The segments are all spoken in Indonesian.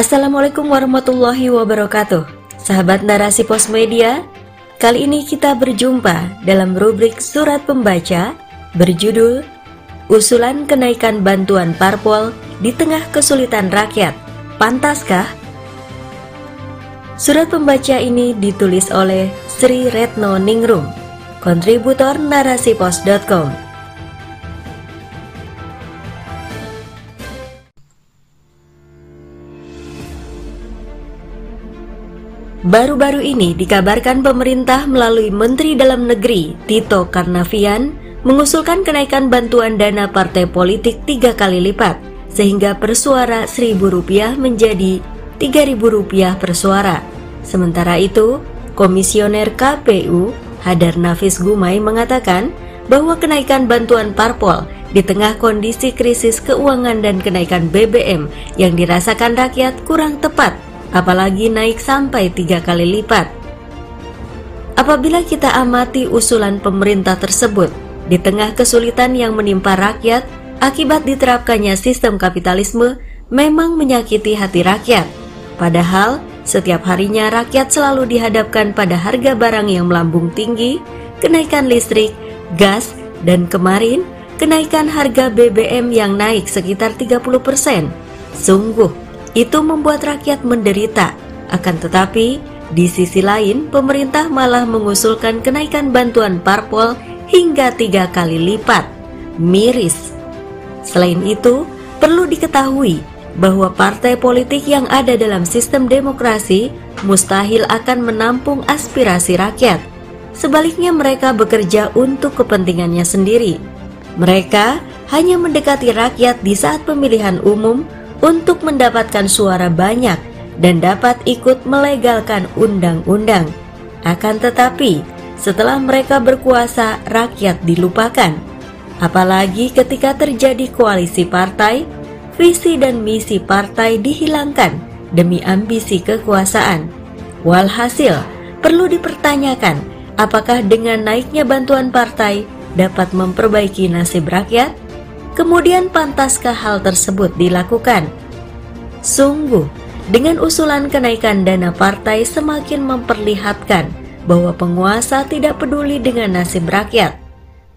Assalamualaikum warahmatullahi wabarakatuh. Sahabat narasi pos media Kali ini kita berjumpa dalam rubrik surat pembaca Berjudul Usulan kenaikan bantuan parpol di tengah kesulitan rakyat. Pantaskah? Surat pembaca ini ditulis oleh Sri Retno Ningrum Kontributor narasipos.com Baru-baru ini dikabarkan pemerintah melalui Menteri Dalam Negeri Tito Karnavian mengusulkan kenaikan bantuan dana partai politik tiga kali lipat sehingga per suara Rp1.000 menjadi Rp3.000 per suara. Sementara itu, Komisioner KPU Hadar Nafis Gumai mengatakan bahwa kenaikan bantuan parpol di tengah kondisi krisis keuangan dan kenaikan BBM yang dirasakan rakyat kurang tepat apalagi naik sampai tiga kali lipat. Apabila kita amati usulan pemerintah tersebut di tengah kesulitan yang menimpa rakyat akibat diterapkannya sistem kapitalisme memang menyakiti hati rakyat. Padahal setiap harinya rakyat selalu dihadapkan pada harga barang yang melambung tinggi, kenaikan listrik, gas, dan kemarin kenaikan harga BBM yang naik sekitar 30%. Sungguh itu membuat rakyat menderita. Akan tetapi, di sisi lain, pemerintah malah mengusulkan kenaikan bantuan parpol hingga tiga kali lipat. Miris. Selain itu, perlu diketahui bahwa partai politik yang ada dalam sistem demokrasi mustahil akan menampung aspirasi rakyat. Sebaliknya mereka bekerja untuk kepentingannya sendiri. Mereka hanya mendekati rakyat di saat pemilihan umum untuk mendapatkan suara banyak dan dapat ikut melegalkan undang-undang. Akan tetapi, setelah mereka berkuasa, rakyat dilupakan. Apalagi ketika terjadi koalisi partai, visi dan misi partai dihilangkan demi ambisi kekuasaan. Walhasil, perlu dipertanyakan apakah dengan naiknya bantuan partai dapat memperbaiki nasib rakyat? Kemudian pantaskah hal tersebut dilakukan? Sungguh, dengan usulan kenaikan dana partai semakin memperlihatkan bahwa penguasa tidak peduli dengan nasib rakyat.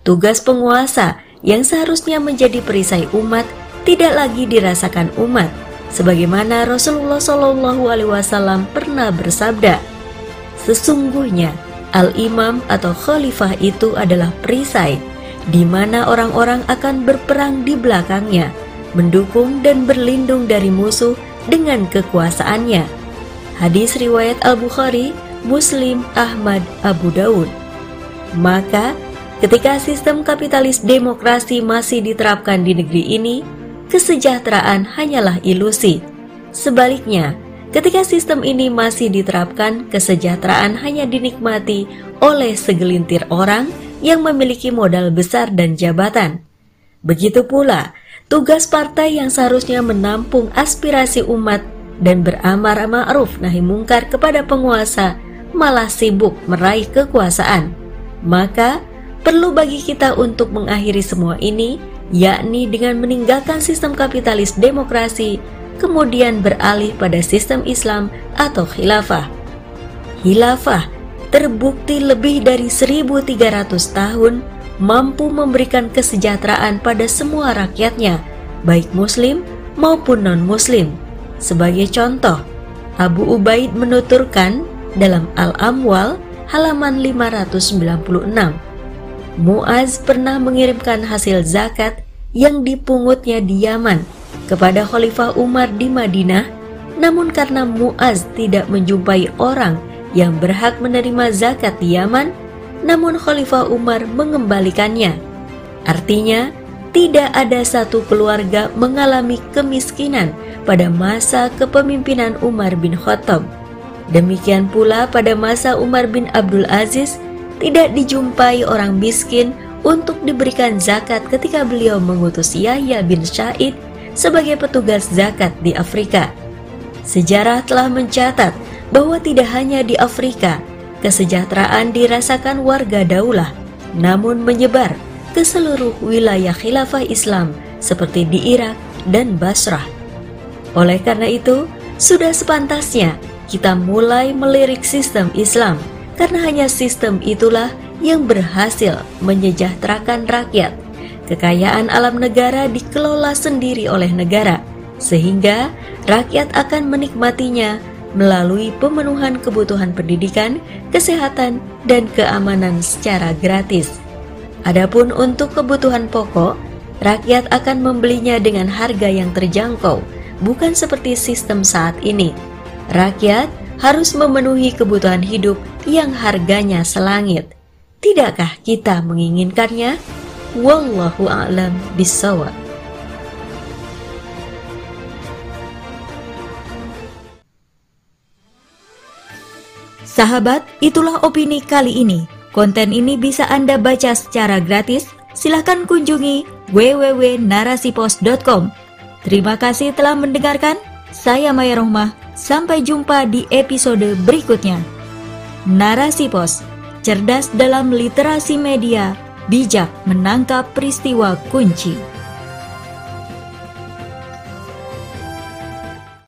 Tugas penguasa yang seharusnya menjadi perisai umat tidak lagi dirasakan umat, sebagaimana Rasulullah Shallallahu Alaihi Wasallam pernah bersabda, sesungguhnya al-imam atau khalifah itu adalah perisai di mana orang-orang akan berperang di belakangnya, mendukung dan berlindung dari musuh dengan kekuasaannya. Hadis riwayat Al-Bukhari, Muslim, Ahmad, Abu Daud. Maka, ketika sistem kapitalis demokrasi masih diterapkan di negeri ini, kesejahteraan hanyalah ilusi. Sebaliknya, ketika sistem ini masih diterapkan, kesejahteraan hanya dinikmati oleh segelintir orang yang memiliki modal besar dan jabatan. Begitu pula, tugas partai yang seharusnya menampung aspirasi umat dan beramar ma'ruf nahi mungkar kepada penguasa malah sibuk meraih kekuasaan. Maka, perlu bagi kita untuk mengakhiri semua ini, yakni dengan meninggalkan sistem kapitalis demokrasi, kemudian beralih pada sistem Islam atau khilafah. Khilafah terbukti lebih dari 1300 tahun mampu memberikan kesejahteraan pada semua rakyatnya, baik muslim maupun non-muslim. Sebagai contoh, Abu Ubaid menuturkan dalam Al-Amwal halaman 596. Muaz pernah mengirimkan hasil zakat yang dipungutnya di Yaman kepada Khalifah Umar di Madinah, namun karena Muaz tidak menjumpai orang yang berhak menerima zakat di Yaman, namun Khalifah Umar mengembalikannya. Artinya, tidak ada satu keluarga mengalami kemiskinan pada masa kepemimpinan Umar bin Khattab. Demikian pula pada masa Umar bin Abdul Aziz, tidak dijumpai orang miskin untuk diberikan zakat ketika beliau mengutus Yahya bin Syaid sebagai petugas zakat di Afrika. Sejarah telah mencatat bahwa tidak hanya di Afrika, kesejahteraan dirasakan warga daulah, namun menyebar ke seluruh wilayah khilafah Islam seperti di Irak dan Basrah. Oleh karena itu, Sudah sepantasnya kita mulai melirik sistem Islam karena hanya sistem itulah yang berhasil menyejahterakan rakyat. Kekayaan alam negara dikelola sendiri oleh negara, sehingga rakyat akan menikmatinya melalui pemenuhan kebutuhan pendidikan, kesehatan, dan keamanan secara gratis. Adapun untuk kebutuhan pokok, rakyat akan membelinya dengan harga yang terjangkau, bukan seperti sistem saat ini. Rakyat harus memenuhi kebutuhan hidup yang harganya selangit. Tidakkah kita menginginkannya? Wallahu a'lam bishawab. Sahabat, itulah opini kali ini. Konten ini bisa Anda baca secara gratis. Silahkan kunjungi www.narasipos.com. Terima kasih telah mendengarkan. Saya Maya Rohmah. Sampai jumpa di episode berikutnya. Narasi Pos cerdas dalam literasi media, bijak menangkap peristiwa kunci.